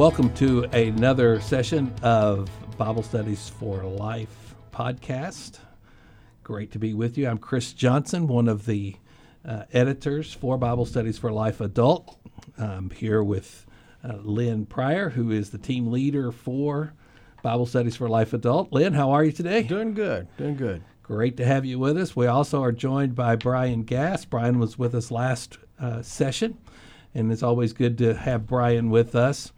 Welcome to another session of Bible Studies for Life podcast. Great to be with you. I'm Chris Johnson, one of the uh, editors for Bible Studies for Life Adult. I'm here with uh, Lynn Pryor, who is the team leader for Bible Studies for Life Adult. Lynn, how are you today? Doing good, doing good. Great to have you with us. We also are joined by Brian Gass. Brian was with us last uh, session, and it's always good to have Brian with us.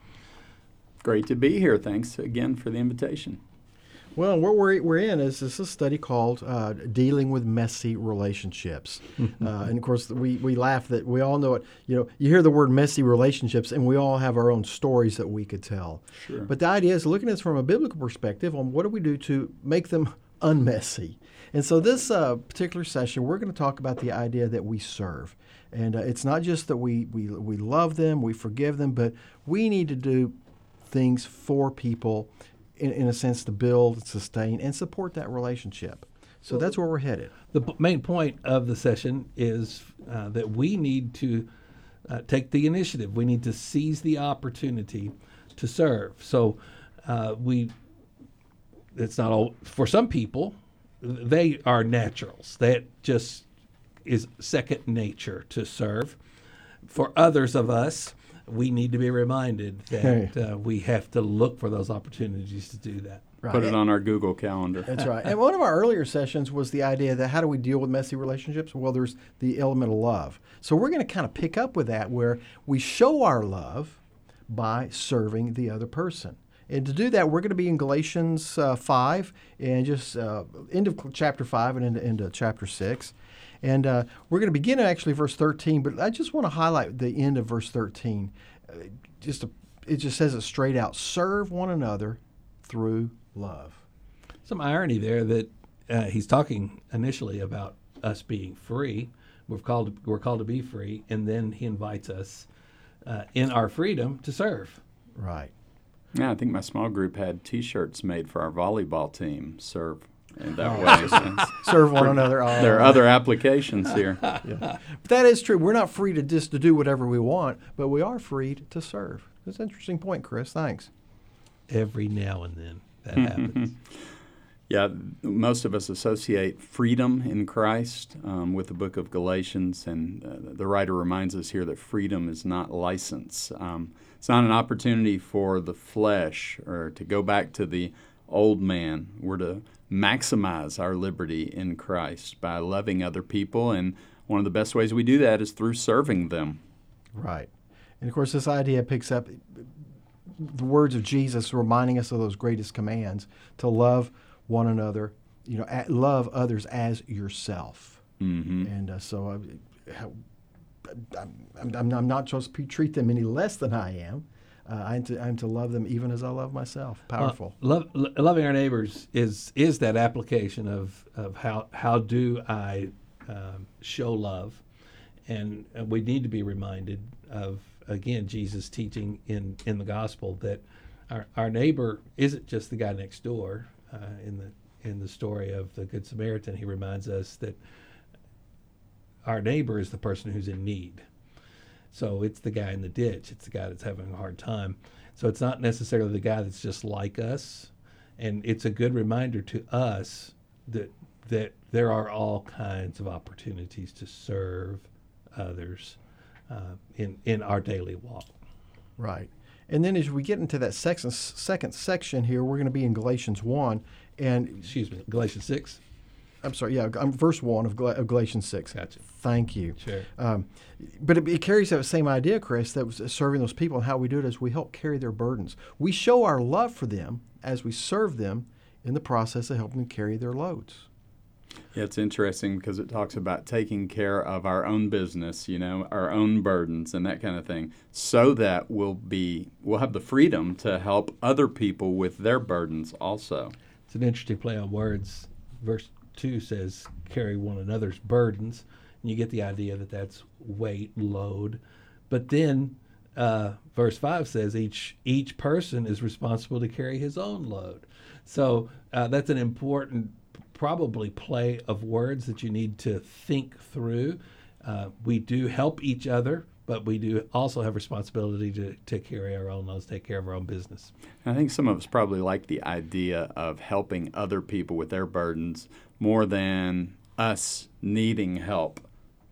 Great to be here. Thanks again for the invitation. Well, what we're, we're in is this is a study called uh, Dealing with Messy Relationships. uh, and of course, we, we laugh that we all know it. You know, you hear the word messy relationships, and we all have our own stories that we could tell. Sure. But the idea is looking at this from a biblical perspective on what do we do to make them unmessy. And so, this uh, particular session, we're going to talk about the idea that we serve. And uh, it's not just that we, we, we love them, we forgive them, but we need to do things for people in, in a sense to build, sustain, and support that relationship. So that's where we're headed. The p- main point of the session is uh, that we need to uh, take the initiative. We need to seize the opportunity to serve. So uh, we, it's not all for some people. They are naturals. That just is second nature to serve. For others of us, we need to be reminded that uh, we have to look for those opportunities to do that. Right. Put it on our Google Calendar. That's right. And one of our earlier sessions was the idea that how do we deal with messy relationships? Well, there's the element of love. So we're going to kind of pick up with that where we show our love by serving the other person. And to do that, we're going to be in Galatians uh, 5 and just uh, end of chapter 5 and into, into chapter 6. And uh, we're going to begin at actually verse 13, but I just want to highlight the end of verse 13. Uh, just a, it just says it straight out serve one another through love. Some irony there that uh, he's talking initially about us being free. We're called we're called to be free, and then he invites us uh, in our freedom to serve. Right. Yeah, I think my small group had T-shirts made for our volleyball team. Serve in that Oh. way. Serve one another. Oh, there are other applications here. But that is true. We're not free to just to do whatever we want, but we are freed to serve. That's an interesting point, Chris. Thanks. Every now and then that happens. Yeah, most of us associate freedom in Christ um, with the book of Galatians, and uh, the writer reminds us here that freedom is not license. Um, it's not an opportunity for the flesh or to go back to the old man. We're to maximize our liberty in Christ by loving other people, and one of the best ways we do that is through serving them. Right. And of course, this idea picks up the words of Jesus reminding us of those greatest commands to love one another, you know, love others as yourself. hmm And uh, so uh, I'm, I'm, I'm not supposed to treat them any less than I am. Uh, I'm, to, I'm to love them even as I love myself. Powerful. Uh, love, lo- loving our neighbors is is that application of, of how how do I um, show love, and, and we need to be reminded of again Jesus teaching in in the gospel that our, our neighbor isn't just the guy next door. Uh, in the in the story of the Good Samaritan, he reminds us that our neighbor is the person who's in need. So it's the guy in the ditch. It's the guy that's having a hard time. So it's not necessarily the guy that's just like us. And it's a good reminder to us that that there are all kinds of opportunities to serve others uh, in in our daily walk. Right. And then as we get into that second, second section here, we're going to be in Galatians 1. And Excuse me, Galatians six. I'm sorry, yeah, I'm verse 1 of, Gal- of Galatians 6. Gotcha. Thank you. Sure. Um, but it, it carries that same idea, Chris, that was serving those people and how we do it is we help carry their burdens. We show our love for them as we serve them in the process of helping them carry their loads. Yeah, it's interesting because it talks about taking care of our own business, you know, our own burdens and that kind of thing, so that we'll be we'll have the freedom to help other people with their burdens also. It's an interesting play on words. Verse 2 says, carry one another's burdens. And you get the idea that that's weight, load. But then uh, verse 5 says, each, each person is responsible to carry his own load. So uh, that's an important, probably, play of words that you need to think through. Uh, we do help each other, but we do also have responsibility to, to carry our own loads, take care of our own business. I think some of us probably like the idea of helping other people with their burdens more than us needing help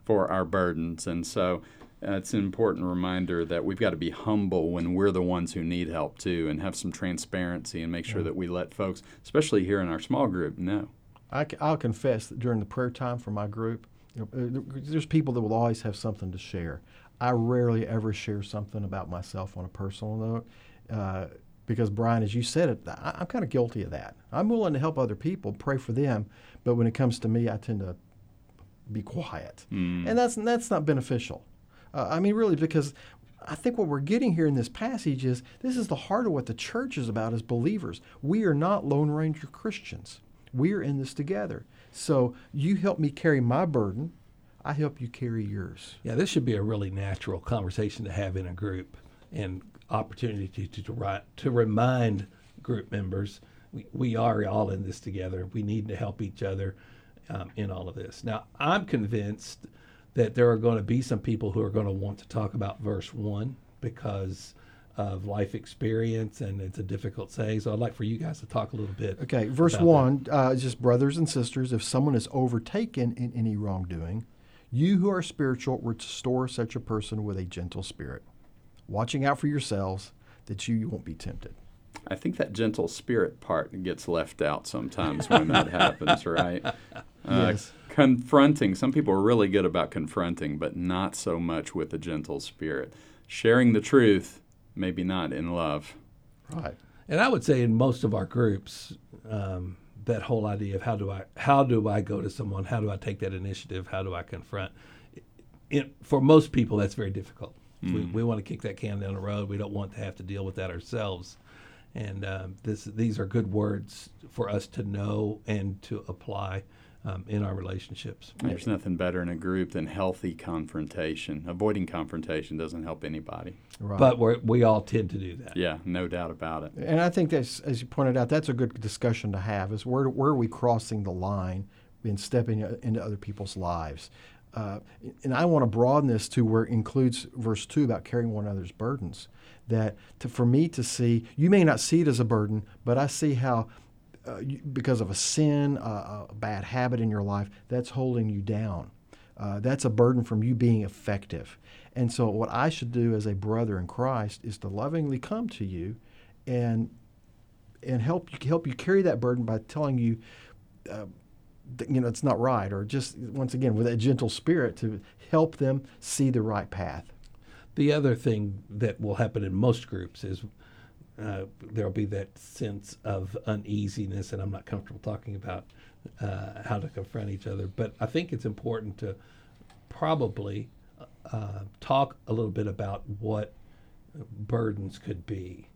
for our burdens. And so uh, it's an important reminder that we've got to be humble when we're the ones who need help too and have some transparency and make sure that we let folks, especially here in our small group, know. I, will confess that during the prayer time for my group, you know, uh, there's people that will always have something to share. I rarely ever share something about myself on a personal note. Uh, because Brian, as you said it, I, am kind of guilty of that. I'm willing to help other people, pray for them, but when it comes to me, I tend to be quiet, mm. and that's that's not beneficial. Uh, I mean, really, because I think what we're getting here in this passage is this is the heart of what the church is about as believers. We are not Lone Ranger Christians. We are in this together. So you help me carry my burden. I help you carry yours. Yeah, this should be a really natural conversation to have in a group and opportunity to, to, to, to remind group members we, we are all in this together. We need to help each other um, in all of this. Now, I'm convinced that there are going to be some people who are going to want to talk about verse 1 because of life experience and it's a difficult saying. So I'd like for you guys to talk a little bit. Okay, verse 1 uh, just brothers and sisters, if someone is overtaken in any wrongdoing, you who are spiritual restore such a person with a gentle spirit, watching out for yourselves that you won't be tempted. I think that gentle spirit part gets left out sometimes when that happens, right? Uh, yes. Confronting. Some people are really good about confronting, but not so much with a gentle spirit. Sharing the truth, maybe not in love. Right. And I would say in most of our groups, um, that whole idea of how do I how do I go to someone? How do I take that initiative? How do I confront? It, for most people, that's very difficult. Mm. We, we want to kick that can down the road. We don't want to have to deal with that ourselves. And um, this, these are good words for us to know and to apply um, in our relationships. There's nothing better in a group than healthy confrontation. Avoiding confrontation doesn't help anybody. Right. But we we all tend to do that. Yeah, no doubt about it. And I think that's, as you pointed out, that's a good discussion to have. Is where where are we crossing the line and stepping into other people's lives? Uh, and I want to broaden this to where it includes verse two about carrying one another's burdens that to, for me to see, you may not see it as a burden, but I see how uh, you, because of a sin, uh, a bad habit in your life, that's holding you down. Uh, that's a burden from you being effective. And so, what I should do as a brother in Christ is to lovingly come to you and and help you help you carry that burden by telling you, uh, you know, it's not right, or just once again with a gentle spirit to help them see the right path. The other thing that will happen in most groups is uh, there'll be that sense of uneasiness, and I'm not comfortable talking about uh, how to confront each other. But I think it's important to probably uh, talk a little bit about what burdens could be.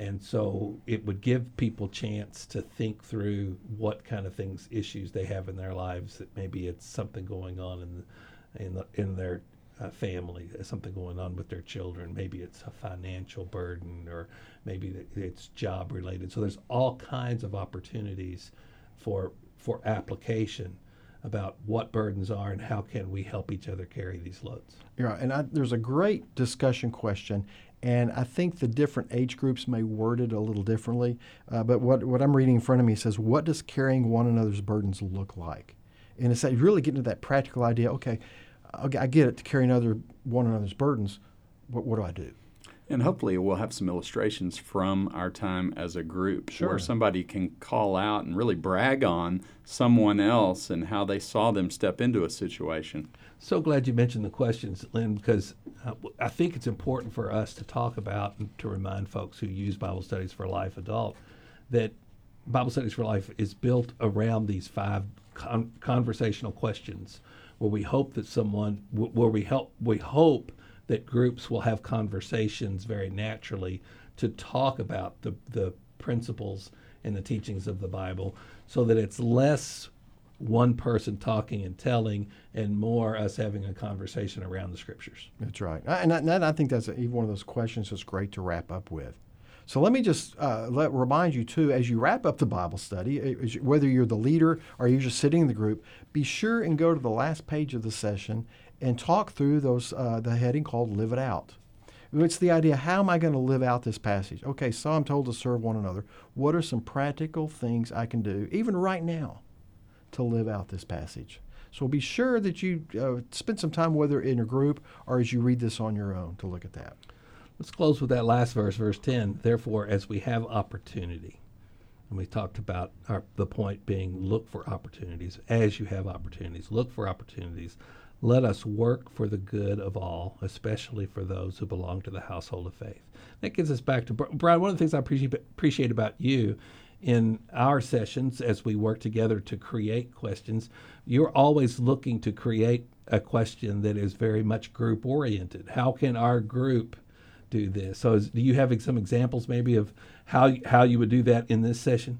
And so it would give people chance to think through what kind of things, issues they have in their lives. That maybe it's something going on in the, in, the, in their uh, family, something going on with their children. Maybe it's a financial burden, or maybe it's job related. So there's all kinds of opportunities for for application about what burdens are and how can we help each other carry these loads. Yeah, and I, there's a great discussion question, and I think the different age groups may word it a little differently. Uh, but what what I'm reading in front of me says, "What does carrying one another's burdens look like?" And it's really getting to that practical idea. Okay, I get it to carry another one another's burdens. What, what do I do? And hopefully, we'll have some illustrations from our time as a group sure. where somebody can call out and really brag on someone else and how they saw them step into a situation. So glad you mentioned the questions, Lynn, because uh, I think it's important for us to talk about and to remind folks who use Bible Studies for Life adult that Bible Studies for Life is built around these five con- conversational questions where we hope that someone where we help we hope that groups will have conversations very naturally to talk about the the principles and the teachings of the Bible so that it's less one person talking and telling and more us having a conversation around the scriptures. That's right. And I, and I think that's a, one of those questions that's great to wrap up with. So let me just uh, let, remind you, too, as you wrap up the Bible study, uh, whether you're the leader or you're just sitting in the group, be sure and go to the last page of the session and talk through those uh, the heading called "Live It Out." It's the idea: how am I going to live out this passage? Okay, so I'm told to serve one another. What are some practical things I can do, even right now, to live out this passage? So be sure that you uh, spend some time, whether in a group or as you read this on your own, to look at that. Let's close with that last verse, verse 10. Therefore, as we have opportunity, and we talked about our, the point being look for opportunities. As you have opportunities, look for opportunities. Let us work for the good of all, especially for those who belong to the household of faith. That gets us back to Brian. One of the things I appreciate, about you in our sessions as we work together to create questions, you're always looking to create a question that is very much group oriented. How can our group do this? So, is, do you have some examples maybe of how how you would do that in this session?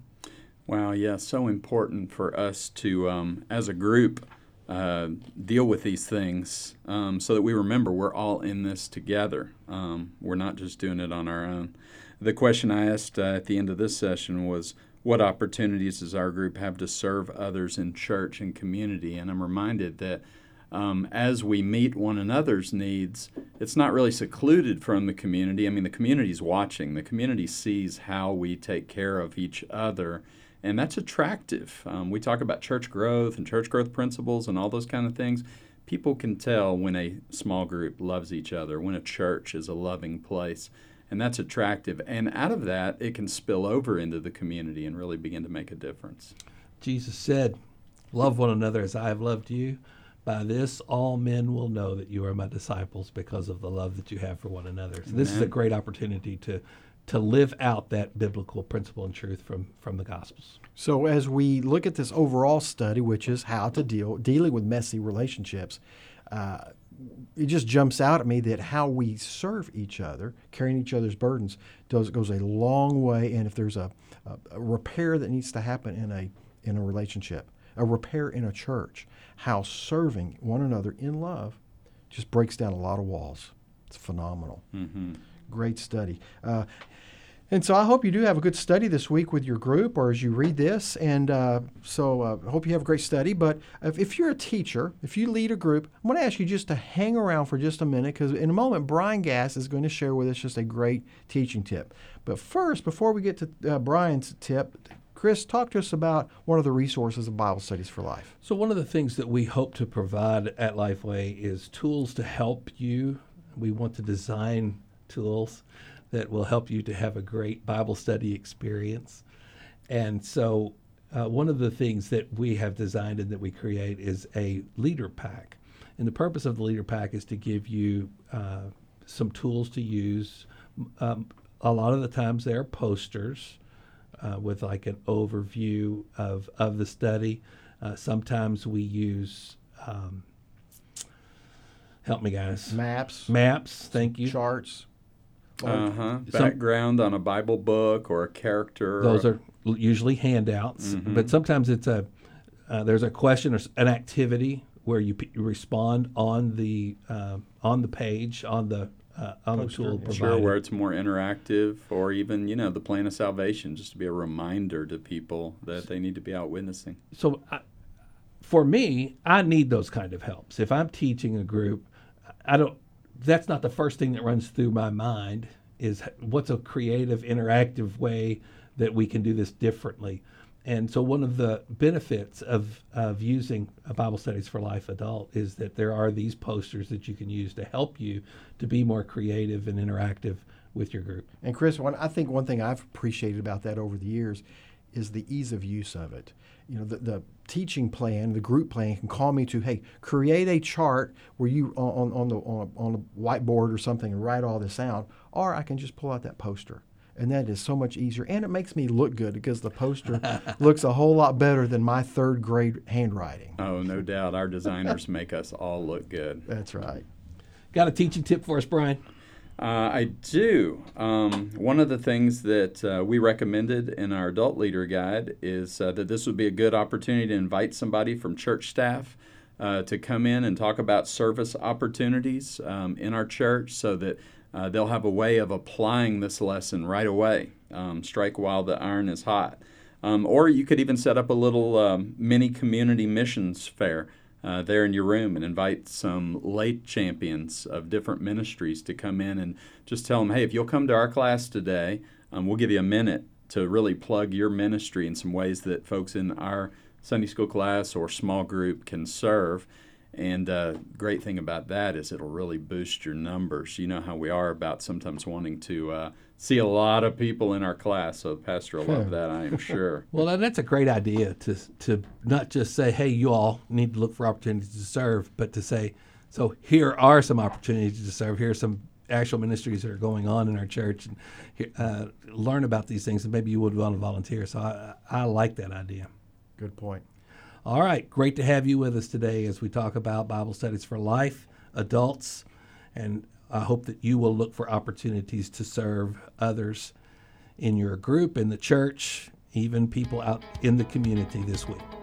Wow, yeah, so important for us to, um, as a group, uh, deal with these things um, so that we remember we're all in this together. Um, we're not just doing it on our own. The question I asked uh, at the end of this session was What opportunities does our group have to serve others in church and community? And I'm reminded that um, as we meet one another's needs, it's not really secluded from the community. I mean, the community's watching, the community sees how we take care of each other. And that's attractive. Um, we talk about church growth and church growth principles and all those kind of things. People can tell when a small group loves each other, when a church is a loving place and that's attractive. And out of that, it can spill over into the community and really begin to make a difference. Jesus said, Love one another as I have loved you. By this, all men will know that you are my disciples because of the love that you have for one another. So, this is a great opportunity to to live out that biblical principle and truth from from the Gospels. So, as we look at this overall study, which is how to deal dealing with messy relationships, uh, it just jumps out at me that how we serve each other, carrying each other's burdens, does goes a long way. And if there's a, a, a, repair that needs to happen in a in a relationship, a repair in a church, how serving one another in love just breaks down a lot of walls. It's phenomenal. Mm-hmm. Great study. Uh, and so I hope you do have a good study this week with your group or as you read this. And uh, so I uh, hope you have a great study. But if, if, you're a teacher, if you lead a group, I'm going to ask you just to hang around for just a minute because in a moment, Brian Gass is going to share with us just a great teaching tip. But first, before we get to uh, Brian's tip, Chris, talk to us about one of the resources of Bible Studies for Life. So, one of the things that we hope to provide at Lifeway is tools to help you. We want to design tools that will help you to have a great Bible study experience. And so, uh, one of the things that we have designed and that we create is a leader pack. And the purpose of the leader pack is to give you uh, some tools to use. Um, a lot of the times, they are posters uh, with like an overview of, of the study. Uh, sometimes we use um, help me guys maps maps thank you charts uh huh. Background on a Bible book or a character. Those are usually handouts, mm-hmm. but sometimes it's a uh, there's a question or an activity where you, p- respond on the uh, on the page on the uh, on the tool provided. Sure, where it's more interactive, or even you know the plan of salvation, just to be a reminder to people that they need to be out witnessing. So, I, for me, I need those kind of helps. If I'm teaching a group, I don't that's not the first thing that runs through my mind is what's a creative interactive way that we can do this differently. And so one of the benefits of, of using a bible studies for life adult is that there are these posters that you can use to help you to be more creative and interactive with your group. And chris one, i think one thing i've appreciated about that over the years is the ease of use of it you know the, the teaching plan, the group plan can call me to, hey, create a chart where you on, on the on, on a whiteboard or something and write all this out, or I can just pull out that poster. And that is so much easier. And it makes me look good because the poster looks a whole lot better than my third grade handwriting. Oh, no doubt. Our designers make us all look good. That's right. Got a teaching tip for us, Brian? Uh, I do. Um, one of the things that uh, we recommended in our adult leader guide is uh, that this would be a good opportunity to invite somebody from church staff uh, to come in and talk about service opportunities um, in our church so that uh, they'll have a way of applying this lesson right away. Um, strike while the iron is hot. Um, or you could even set up a little um, mini community missions fair uh, there in your room and invite some late champions of different ministries to come in and just tell them, hey, if you'll come to our class today, um, we'll give you a minute to really plug your ministry in some ways that folks in our Sunday school class or small group can serve. And uh, great thing about that is it'll really boost your numbers. You know how we are about sometimes wanting to uh, see a lot of people in our class. So Pastor will love that, I am sure. Well, that's a great idea to to not just say, "Hey, you all need to look for opportunities to serve," but to say, "So here are some opportunities to serve. Here are some actual ministries that are going on in our church, and uh, learn about these things, and maybe you would want to volunteer." So I, I like that idea. Good point. All right, great to have you with us today as we talk about Bible studies for life, adults, and I hope that you will look for opportunities to serve others in your group, in the church, even people out in the community this week.